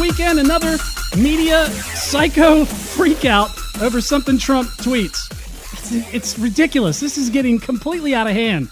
Weekend, another media psycho freakout over something Trump tweets. It's, it's ridiculous. This is getting completely out of hand.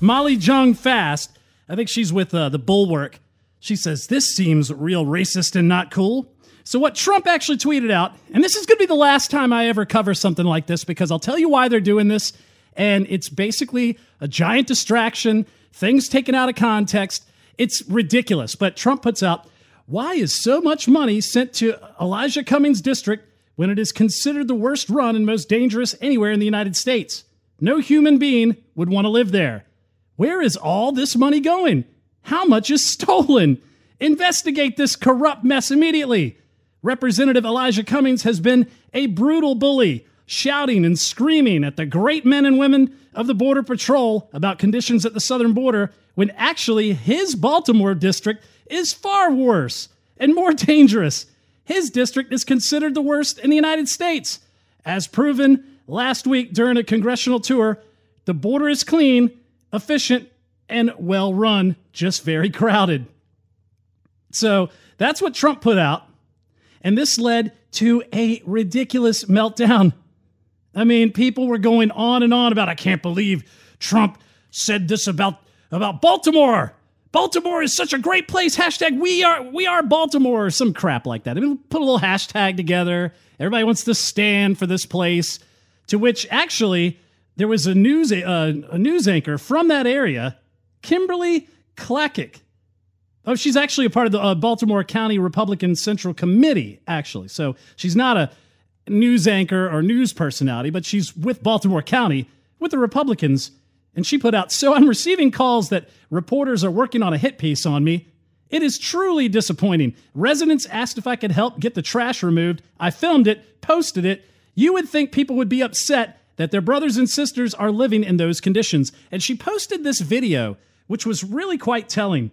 Molly Jong Fast, I think she's with uh, the Bulwark. She says, This seems real racist and not cool. So, what Trump actually tweeted out, and this is going to be the last time I ever cover something like this because I'll tell you why they're doing this. And it's basically a giant distraction, things taken out of context. It's ridiculous. But Trump puts out, why is so much money sent to Elijah Cummings District when it is considered the worst run and most dangerous anywhere in the United States? No human being would want to live there. Where is all this money going? How much is stolen? Investigate this corrupt mess immediately. Representative Elijah Cummings has been a brutal bully, shouting and screaming at the great men and women of the Border Patrol about conditions at the southern border when actually his Baltimore district is far worse and more dangerous. His district is considered the worst in the United States. As proven last week during a congressional tour, the border is clean, efficient, and well run, just very crowded. So that's what Trump put out. And this led to a ridiculous meltdown. I mean, people were going on and on about, I can't believe Trump said this about, about Baltimore. Baltimore is such a great place. Hashtag we are we are Baltimore or some crap like that. I mean, put a little hashtag together. Everybody wants to stand for this place. To which actually there was a news uh, a news anchor from that area, Kimberly Klacik. Oh, she's actually a part of the uh, Baltimore County Republican Central Committee, actually. So she's not a news anchor or news personality, but she's with Baltimore County with the Republicans. And she put out, So I'm receiving calls that reporters are working on a hit piece on me. It is truly disappointing. Residents asked if I could help get the trash removed. I filmed it, posted it. You would think people would be upset that their brothers and sisters are living in those conditions. And she posted this video, which was really quite telling.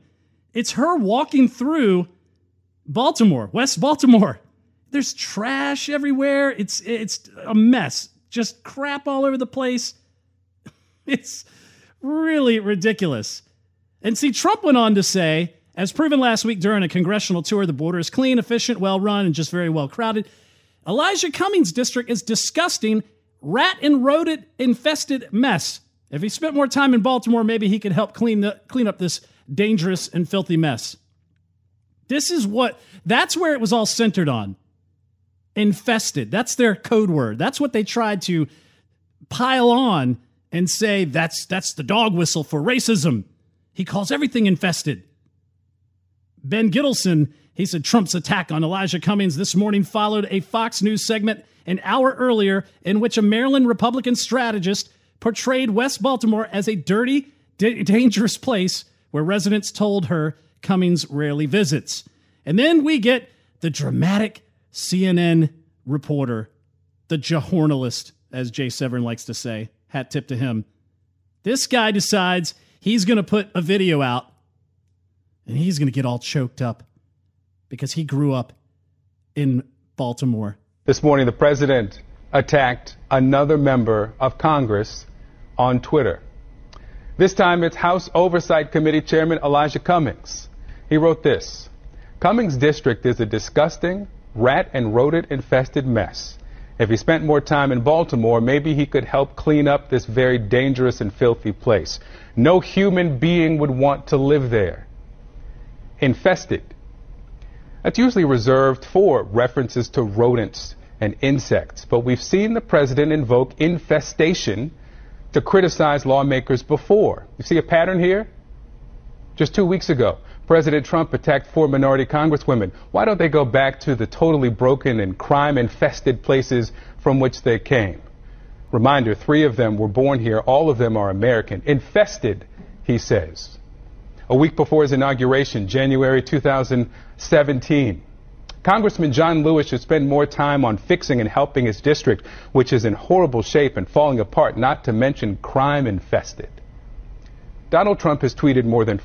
It's her walking through Baltimore, West Baltimore. There's trash everywhere. It's it's a mess. Just crap all over the place. It's really ridiculous. And see, Trump went on to say, as proven last week during a congressional tour, the border is clean, efficient, well run, and just very well crowded. Elijah Cummings' district is disgusting, rat and rodent infested mess. If he spent more time in Baltimore, maybe he could help clean the clean up this dangerous and filthy mess. This is what that's where it was all centered on. Infested. That's their code word. That's what they tried to pile on and say that's that's the dog whistle for racism. He calls everything infested. Ben Gittleson, he said Trump's attack on Elijah Cummings this morning followed a Fox News segment an hour earlier in which a Maryland Republican strategist portrayed West Baltimore as a dirty, d- dangerous place where residents told her Cummings rarely visits. And then we get the dramatic CNN reporter, the journalist, as Jay Severin likes to say. Hat tip to him. This guy decides he's going to put a video out and he's going to get all choked up because he grew up in Baltimore. This morning, the president attacked another member of Congress on Twitter. This time it's House Oversight Committee Chairman Elijah Cummings. He wrote this Cummings District is a disgusting, rat and rodent infested mess. If he spent more time in Baltimore, maybe he could help clean up this very dangerous and filthy place. No human being would want to live there. Infested. That's usually reserved for references to rodents and insects, but we've seen the president invoke infestation to criticize lawmakers before. You see a pattern here? Just two weeks ago, President Trump attacked four minority congresswomen. Why don't they go back to the totally broken and crime infested places from which they came? Reminder three of them were born here, all of them are American. Infested, he says. a week before his inauguration, January 2017. Congressman John Lewis should spend more time on fixing and helping his district, which is in horrible shape and falling apart, not to mention crime infested. Donald Trump has tweeted more than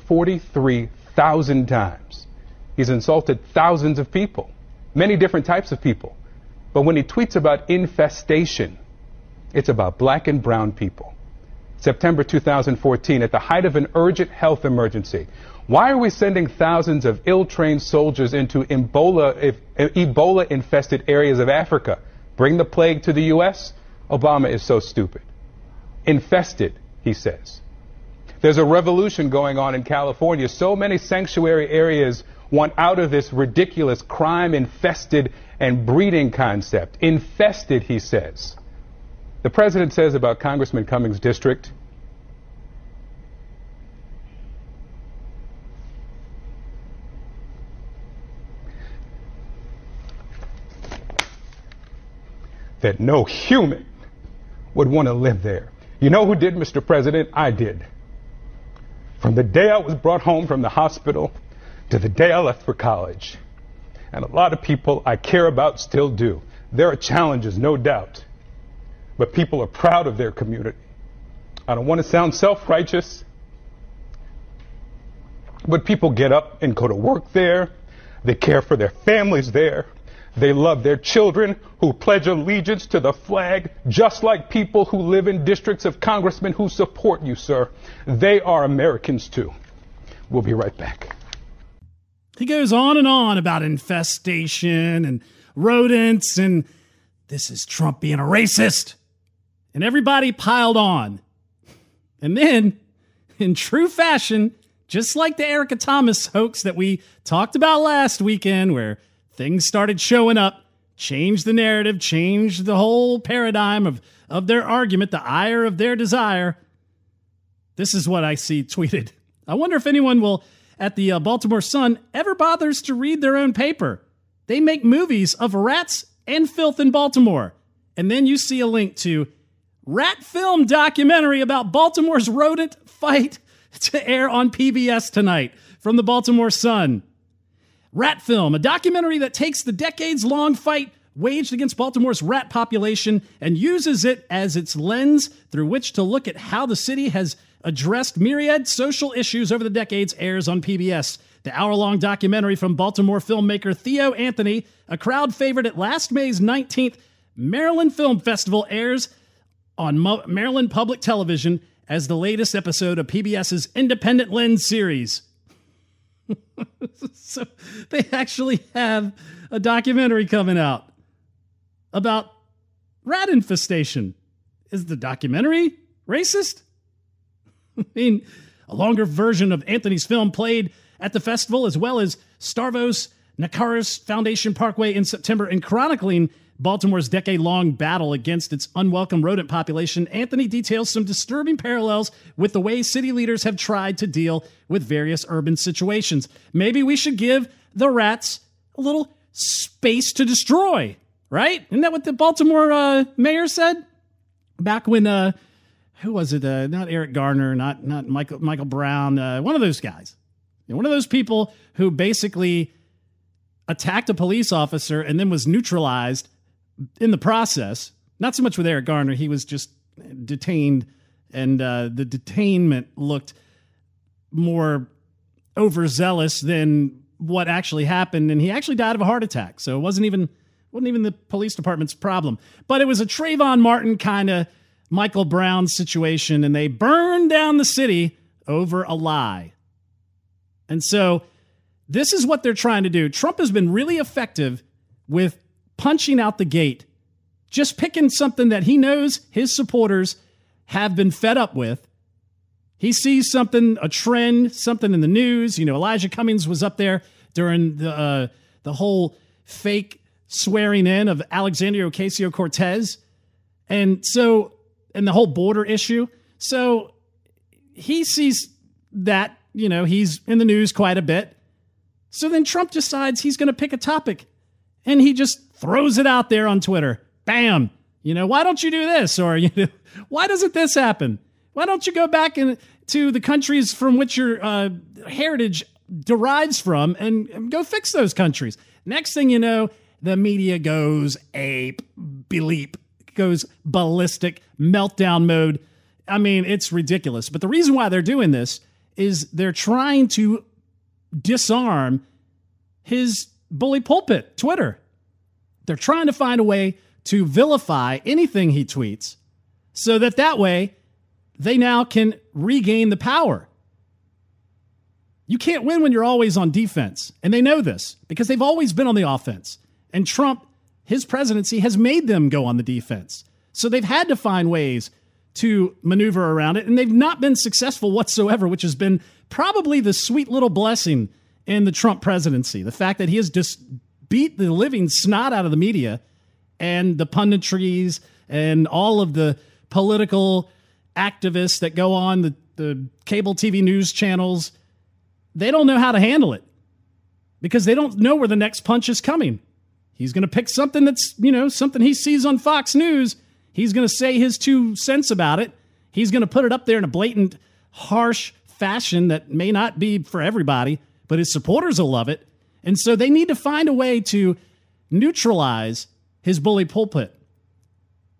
43,000 times. He's insulted thousands of people, many different types of people. But when he tweets about infestation, it's about black and brown people. September 2014, at the height of an urgent health emergency, why are we sending thousands of ill-trained soldiers into Ebola, Ebola-infested areas of Africa? Bring the plague to the U.S.? Obama is so stupid. Infested, he says. There's a revolution going on in California. So many sanctuary areas want out of this ridiculous crime-infested and breeding concept. Infested, he says. The president says about Congressman Cummings' district, that no human would want to live there. You know who did, Mr. President? I did. From the day I was brought home from the hospital to the day I left for college. And a lot of people I care about still do. There are challenges, no doubt. But people are proud of their community. I don't want to sound self righteous, but people get up and go to work there. They care for their families there. They love their children who pledge allegiance to the flag, just like people who live in districts of congressmen who support you, sir. They are Americans too. We'll be right back. He goes on and on about infestation and rodents, and this is Trump being a racist. And everybody piled on. And then, in true fashion, just like the Erica Thomas hoax that we talked about last weekend, where things started showing up, changed the narrative, changed the whole paradigm of, of their argument, the ire of their desire. This is what I see tweeted. I wonder if anyone will, at the uh, Baltimore Sun, ever bothers to read their own paper. They make movies of rats and filth in Baltimore. And then you see a link to rat film documentary about Baltimore's rodent fight to air on PBS tonight from the Baltimore Sun. Rat Film, a documentary that takes the decades long fight waged against Baltimore's rat population and uses it as its lens through which to look at how the city has addressed myriad social issues over the decades, airs on PBS. The hour long documentary from Baltimore filmmaker Theo Anthony, a crowd favorite at last May's 19th Maryland Film Festival, airs on Mo- Maryland Public Television as the latest episode of PBS's Independent Lens series. so they actually have a documentary coming out about rat infestation. Is the documentary racist? I mean, a longer version of Anthony's film played at the festival, as well as Stavros Niarchos Foundation Parkway in September, and chronicling Baltimore's decade long battle against its unwelcome rodent population, Anthony details some disturbing parallels with the way city leaders have tried to deal with various urban situations. Maybe we should give the rats a little space to destroy, right? Isn't that what the Baltimore uh, mayor said back when? Uh, who was it? Uh, not Eric Garner, not not Michael Michael Brown. Uh, one of those guys, one of those people who basically attacked a police officer and then was neutralized in the process, not so much with Eric Garner, he was just detained, and uh, the detainment looked more overzealous than what actually happened, and he actually died of a heart attack. So it wasn't even wasn't even the police department's problem, but it was a Trayvon Martin kind of Michael Brown situation, and they burned down the city over a lie. And so this is what they're trying to do. Trump has been really effective with punching out the gate, just picking something that he knows his supporters have been fed up with. He sees something, a trend, something in the news. You know, Elijah Cummings was up there during the uh, the whole fake swearing in of Alexandria Ocasio Cortez, and so and the whole border issue. So he sees that you know he's in the news quite a bit. So then Trump decides he's going to pick a topic and he just throws it out there on Twitter. Bam. You know, why don't you do this? Or, you know, why doesn't this happen? Why don't you go back and to the countries from which your uh, heritage derives from and, and go fix those countries. Next thing you know, the media goes ape, bleep, goes ballistic, meltdown mode. I mean, it's ridiculous. But the reason why they're doing this is they're trying to disarm his bully pulpit, Twitter. They're trying to find a way to vilify anything he tweets so that that way they now can regain the power. You can't win when you're always on defense. And they know this because they've always been on the offense. And Trump, his presidency, has made them go on the defense. So they've had to find ways to maneuver around it. And they've not been successful whatsoever, which has been probably the sweet little blessing in the Trump presidency. The fact that he has just beat the living snot out of the media and the punditries and all of the political activists that go on the, the cable TV news channels they don't know how to handle it because they don't know where the next punch is coming. He's going to pick something that's, you know, something he sees on Fox News. He's going to say his two cents about it. He's going to put it up there in a blatant, harsh fashion that may not be for everybody, but his supporters will love it. And so they need to find a way to neutralize his bully pulpit.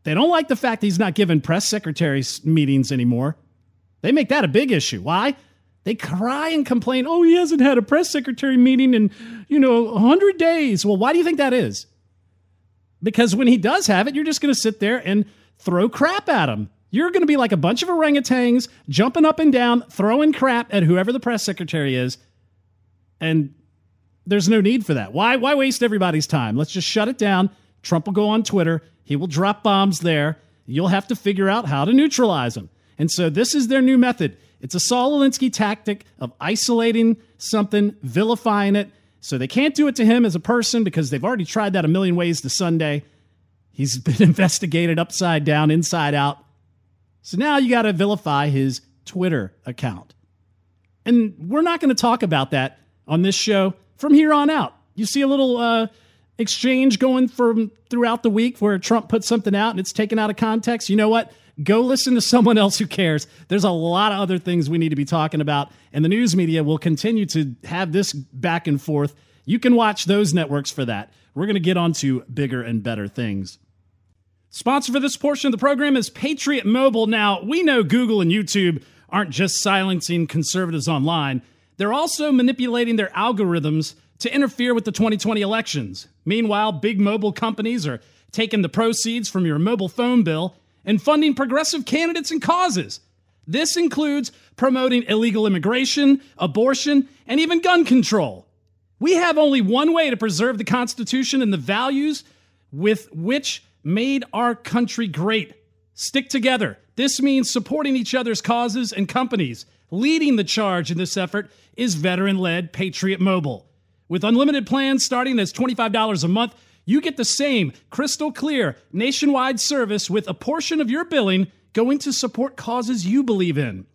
They don't like the fact he's not giving press secretaries meetings anymore. They make that a big issue. Why? They cry and complain, oh, he hasn't had a press secretary meeting in, you know, 100 days. Well, why do you think that is? Because when he does have it, you're just going to sit there and throw crap at him. You're going to be like a bunch of orangutans jumping up and down, throwing crap at whoever the press secretary is. And there's no need for that. Why, why waste everybody's time? Let's just shut it down. Trump will go on Twitter. He will drop bombs there. You'll have to figure out how to neutralize them. And so this is their new method. It's a Saul Alinsky tactic of isolating something, vilifying it. So they can't do it to him as a person because they've already tried that a million ways to Sunday. He's been investigated upside down, inside out. So now you got to vilify his Twitter account. And we're not going to talk about that on this show from here on out. You see a little uh, exchange going from throughout the week where Trump puts something out and it's taken out of context. You know what? Go listen to someone else who cares. There's a lot of other things we need to be talking about, and the news media will continue to have this back and forth. You can watch those networks for that. We're going to get on to bigger and better things. Sponsor for this portion of the program is Patriot Mobile. Now, we know Google and YouTube aren't just silencing conservatives online, they're also manipulating their algorithms to interfere with the 2020 elections. Meanwhile, big mobile companies are taking the proceeds from your mobile phone bill and funding progressive candidates and causes. This includes promoting illegal immigration, abortion, and even gun control. We have only one way to preserve the Constitution and the values with which made our country great. Stick together. This means supporting each other's causes and companies. Leading the charge in this effort is veteran led Patriot Mobile. With unlimited plans starting as $25 a month, you get the same crystal clear nationwide service with a portion of your billing going to support causes you believe in.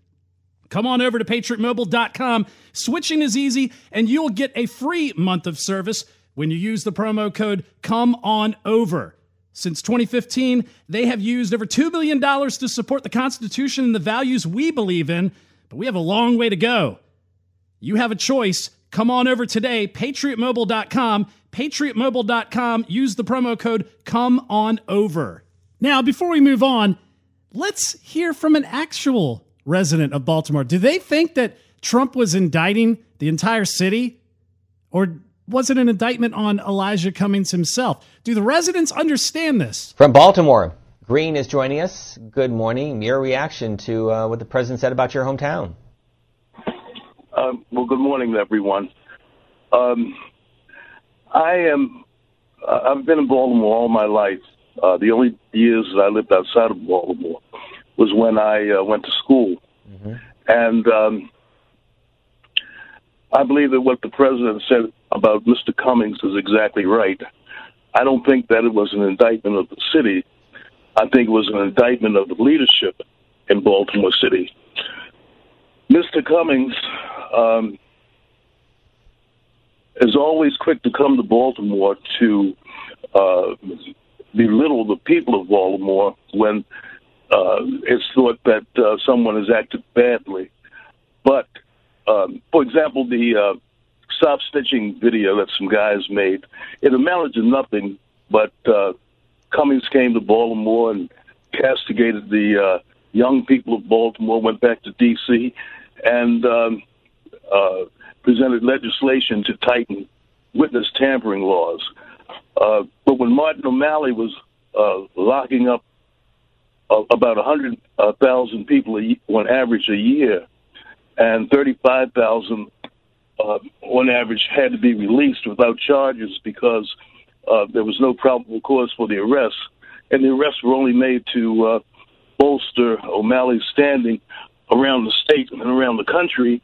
Come on over to patriotmobile.com. Switching is easy, and you'll get a free month of service when you use the promo code Come On Over. Since 2015, they have used over $2 billion to support the Constitution and the values we believe in, but we have a long way to go. You have a choice. Come on over today, patriotmobile.com, patriotmobile.com. Use the promo code come on over. Now, before we move on, let's hear from an actual resident of Baltimore. Do they think that Trump was indicting the entire city? Or was it an indictment on Elijah Cummings himself? Do the residents understand this? From Baltimore, Green is joining us. Good morning. Your reaction to uh, what the president said about your hometown. Um, well, good morning, everyone. Um, I am. I've been in Baltimore all my life. Uh, the only years that I lived outside of Baltimore was when I uh, went to school, mm-hmm. and um, I believe that what the president said about Mr. Cummings is exactly right. I don't think that it was an indictment of the city. I think it was an indictment of the leadership in Baltimore City. Mr. Cummings um, is always quick to come to Baltimore to uh, belittle the people of Baltimore when uh, it's thought that uh, someone has acted badly. but um, for example, the uh, stop snitching video that some guys made, it amounted to nothing. But uh, Cummings came to Baltimore and castigated the uh, young people of Baltimore. Went back to D.C. and um, uh, presented legislation to tighten witness tampering laws. Uh, but when Martin O'Malley was uh, locking up uh, about 100,000 uh, people a, on average a year, and 35,000 uh, on average had to be released without charges because uh, there was no probable cause for the arrests, and the arrests were only made to uh, bolster O'Malley's standing around the state and around the country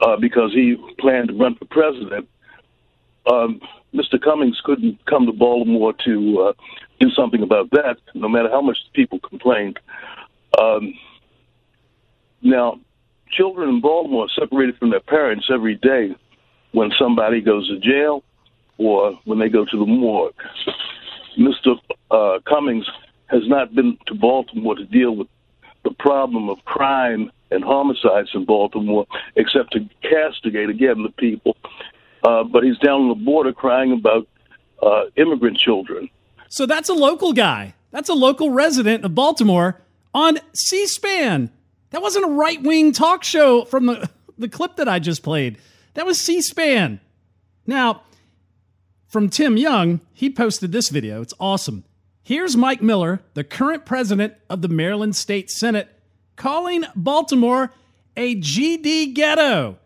uh, because he planned to run for president. Um, Mr. Cummings couldn't come to Baltimore to uh, do something about that, no matter how much people complained. Um, now, children in Baltimore are separated from their parents every day when somebody goes to jail or when they go to the morgue. Mr. Uh, Cummings has not been to Baltimore to deal with the problem of crime and homicides in Baltimore, except to castigate again the people. Uh, but he's down on the border crying about uh, immigrant children. So that's a local guy. That's a local resident of Baltimore on C SPAN. That wasn't a right wing talk show from the, the clip that I just played. That was C SPAN. Now, from Tim Young, he posted this video. It's awesome. Here's Mike Miller, the current president of the Maryland State Senate, calling Baltimore a GD ghetto,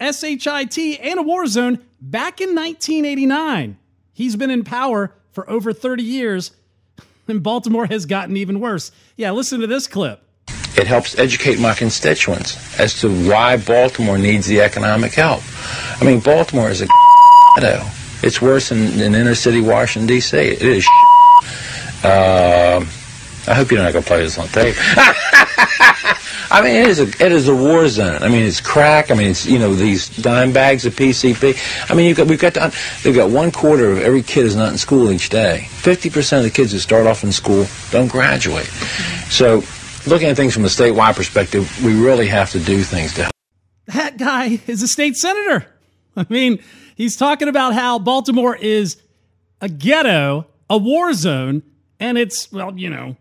SHIT, and a war zone back in 1989. He's been in power for over 30 years, and Baltimore has gotten even worse. Yeah, listen to this clip. It helps educate my constituents as to why Baltimore needs the economic help. I mean, Baltimore is a ghetto. It's worse than, than inner city Washington, D.C. It is. Uh, I hope you're not going to play this on tape. I mean, it is a it is a war zone. I mean, it's crack. I mean, it's you know these dime bags of PCP. I mean, you got we've got to, they've got one quarter of every kid is not in school each day. Fifty percent of the kids who start off in school don't graduate. So looking at things from a statewide perspective, we really have to do things to help. That guy is a state senator. I mean, he's talking about how Baltimore is a ghetto, a war zone, and it's well, you know,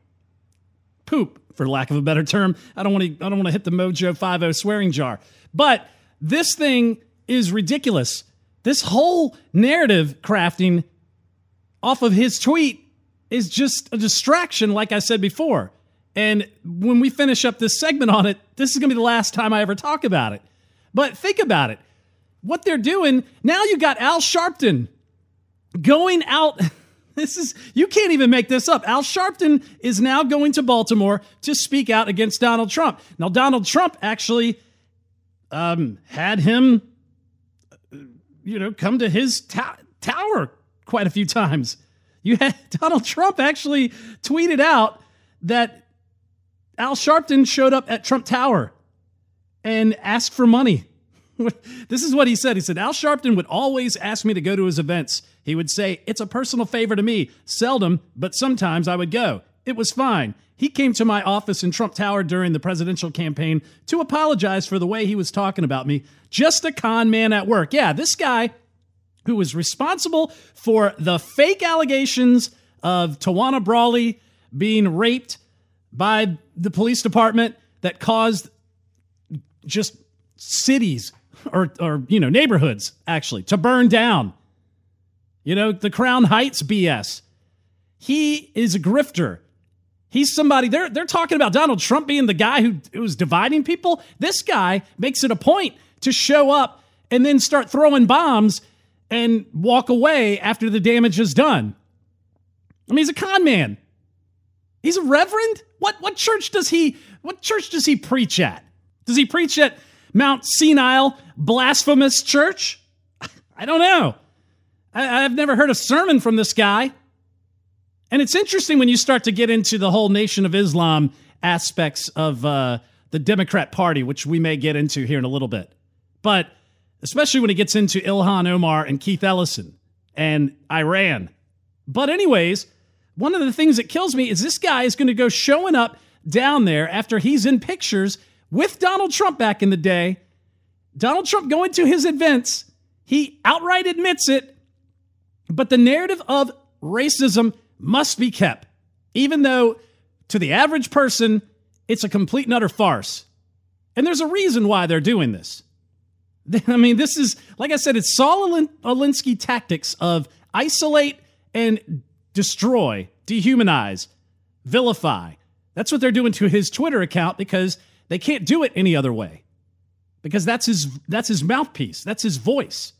poop for lack of a better term. I don't want to I don't want to hit the Mojo 50 swearing jar. But this thing is ridiculous. This whole narrative crafting off of his tweet is just a distraction like I said before. And when we finish up this segment on it, this is going to be the last time I ever talk about it. But think about it. What they're doing, now you got Al Sharpton going out. This is, you can't even make this up. Al Sharpton is now going to Baltimore to speak out against Donald Trump. Now, Donald Trump actually um, had him, you know, come to his ta- tower quite a few times. You had Donald Trump actually tweeted out that Al Sharpton showed up at Trump Tower and asked for money. this is what he said. He said, Al Sharpton would always ask me to go to his events. He would say, It's a personal favor to me. Seldom, but sometimes I would go. It was fine. He came to my office in Trump Tower during the presidential campaign to apologize for the way he was talking about me. Just a con man at work. Yeah, this guy who was responsible for the fake allegations of Tawana Brawley being raped by the police department that caused just cities or, or you know neighborhoods actually to burn down. You know the crown heights bs he is a grifter. He's somebody they're, they're talking about donald trump being the guy who, was dividing people. This guy makes it a point to show up and then start throwing bombs and walk away after the damage is done. I mean he's a con man. He's a reverend? What what church does he what church does he preach at? Does he preach at Mount Senile Blasphemous Church? I don't know. I, have never heard a sermon from this guy. And it's interesting when you start to get into the whole Nation of Islam aspects of uh, the Democrat Party, which we may get into here in a little bit. But especially when it gets into Ilhan Omar and Keith Ellison and Iran. But, anyways, one of the things that kills me is this guy is going to go showing up down there after he's in pictures with Donald Trump back in the day. Donald Trump going to his events, he outright admits it, but the narrative of racism must be kept, even though to the average person, it's a complete and utter farce. And there's a reason why they're doing this. I mean, this is, like I said, it's Saul Alinsky tactics of isolate and destroy, dehumanize, vilify. That's what they're doing to his Twitter account because they can't do it any other way. Because that's his that's his mouthpiece. That's his voice.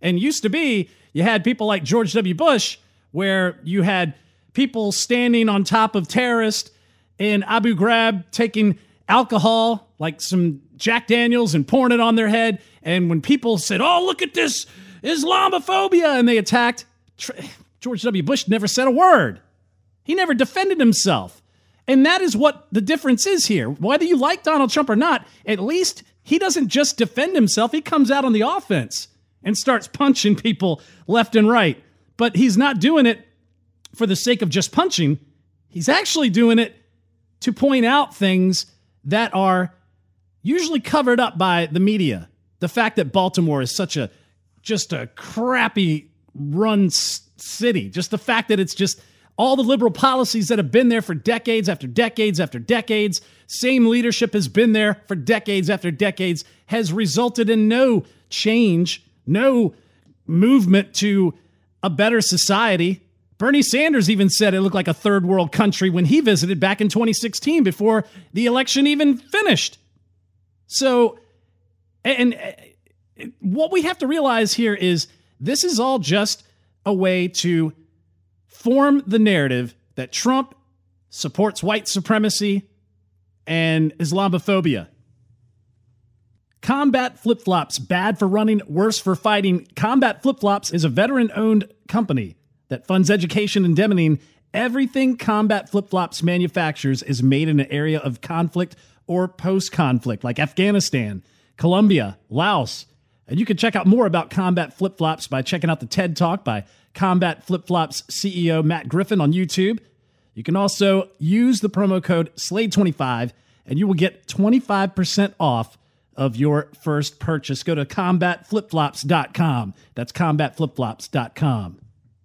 And used to be you had people like George W. Bush where you had people standing on top of terrorists in Abu Ghraib taking alcohol like some Jack Daniels and pouring it on their head. And when people said, "Oh, look at this Islamophobia," and they attacked, George W. Bush never said a word. He never defended himself. And that is what the difference is here. Whether you like Donald Trump or not, at least he doesn't just defend himself, he comes out on the offense and starts punching people left and right. But he's not doing it for the sake of just punching, he's actually doing it to point out things that are usually covered up by the media. The fact that Baltimore is such a just a crappy run city, just the fact that it's just all the liberal policies that have been there for decades after decades after decades, same leadership has been there for decades after decades, has resulted in no change, no movement to a better society. Bernie Sanders even said it looked like a third world country when he visited back in 2016 before the election even finished. So, and, what we have to realize here is this is all just a way to form the narrative that Trump supports white supremacy and Islamophobia. Combat Flip Flops, bad for running, worse for fighting. Combat Flip Flops is a veteran owned company that funds education and demining. Everything Combat Flip Flops manufactures is made in an area of conflict or post conflict, like Afghanistan, Colombia, Laos. And you can check out more about Combat Flip Flops by checking out the TED Talk by Combat Flip Flops CEO Matt Griffin on YouTube. You can also use the promo code SLADE25 and you will get 25% off of your first purchase. Go to combatflipflops.com. That's combatflipflops.com.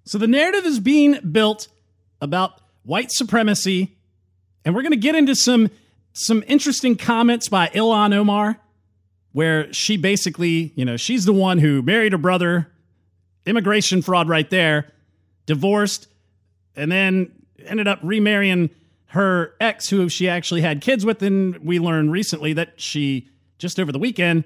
So the narrative is being built about white supremacy, and we're going to get into some some interesting comments by Ilhan Omar, where she basically, you know, she's the one who married her brother, immigration fraud right there, divorced, and then ended up remarrying her ex, who she actually had kids with. And we learned recently that she, just over the weekend,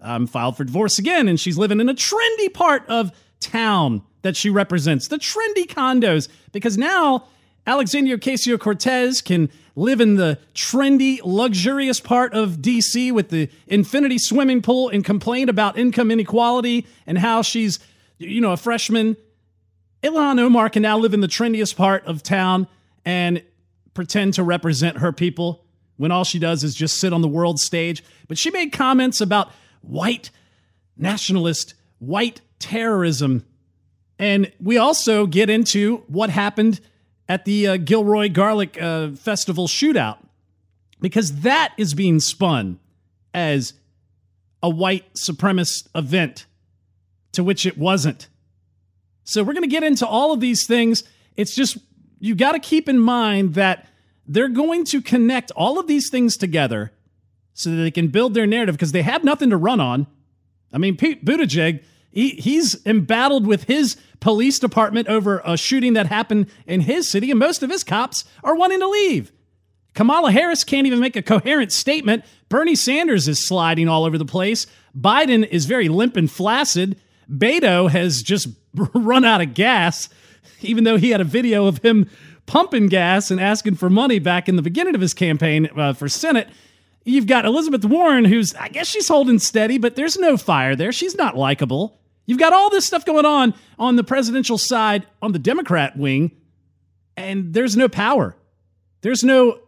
um, filed for divorce again. And she's living in a trendy part of town that she represents, the trendy condos, because now Alexandria Ocasio Cortez can live in the trendy, luxurious part of DC with the infinity swimming pool and complain about income inequality and how she's you know, a freshman. Ilhan Omar can now live in the trendiest part of town and pretend to represent her people when all she does is just sit on the world stage. But she made comments about white nationalist, white terrorism. And we also get into what happened at the uh, Gilroy Garlic uh, Festival shootout, because that is being spun as a white supremacist event to which it wasn't. So we're going to get into all of these things. It's just, you got to keep in mind that they're going to connect all of these things together so that they can build their narrative because they have nothing to run on. I mean, Pete Buttigieg, he, he's embattled with his police department over a shooting that happened in his city, and most of his cops are wanting to leave. Kamala Harris can't even make a coherent statement. Bernie Sanders is sliding all over the place. Biden is very limp and flaccid. Beto has just run out of gas, even though he had a video of him pumping gas and asking for money back in the beginning of his campaign uh, for Senate. You've got Elizabeth Warren, who's, I guess she's holding steady, but there's no fire there. She's not likable. You've got all this stuff going on on the presidential side, on the Democrat wing, and there's no power. There's no,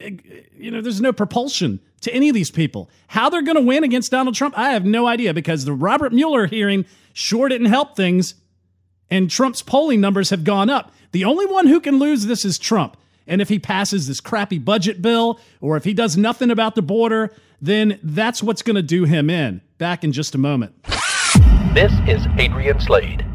you know, there's no propulsion to any of these people. How they're going to win against Donald Trump, I have no idea because the Robert Mueller hearing sure didn't help things, and Trump's polling numbers have gone up. The only one who can lose this is Trump. And if he passes this crappy budget bill or if he does nothing about the border, then that's what's going to do him in. Back in just a moment. This is Adrian Slade.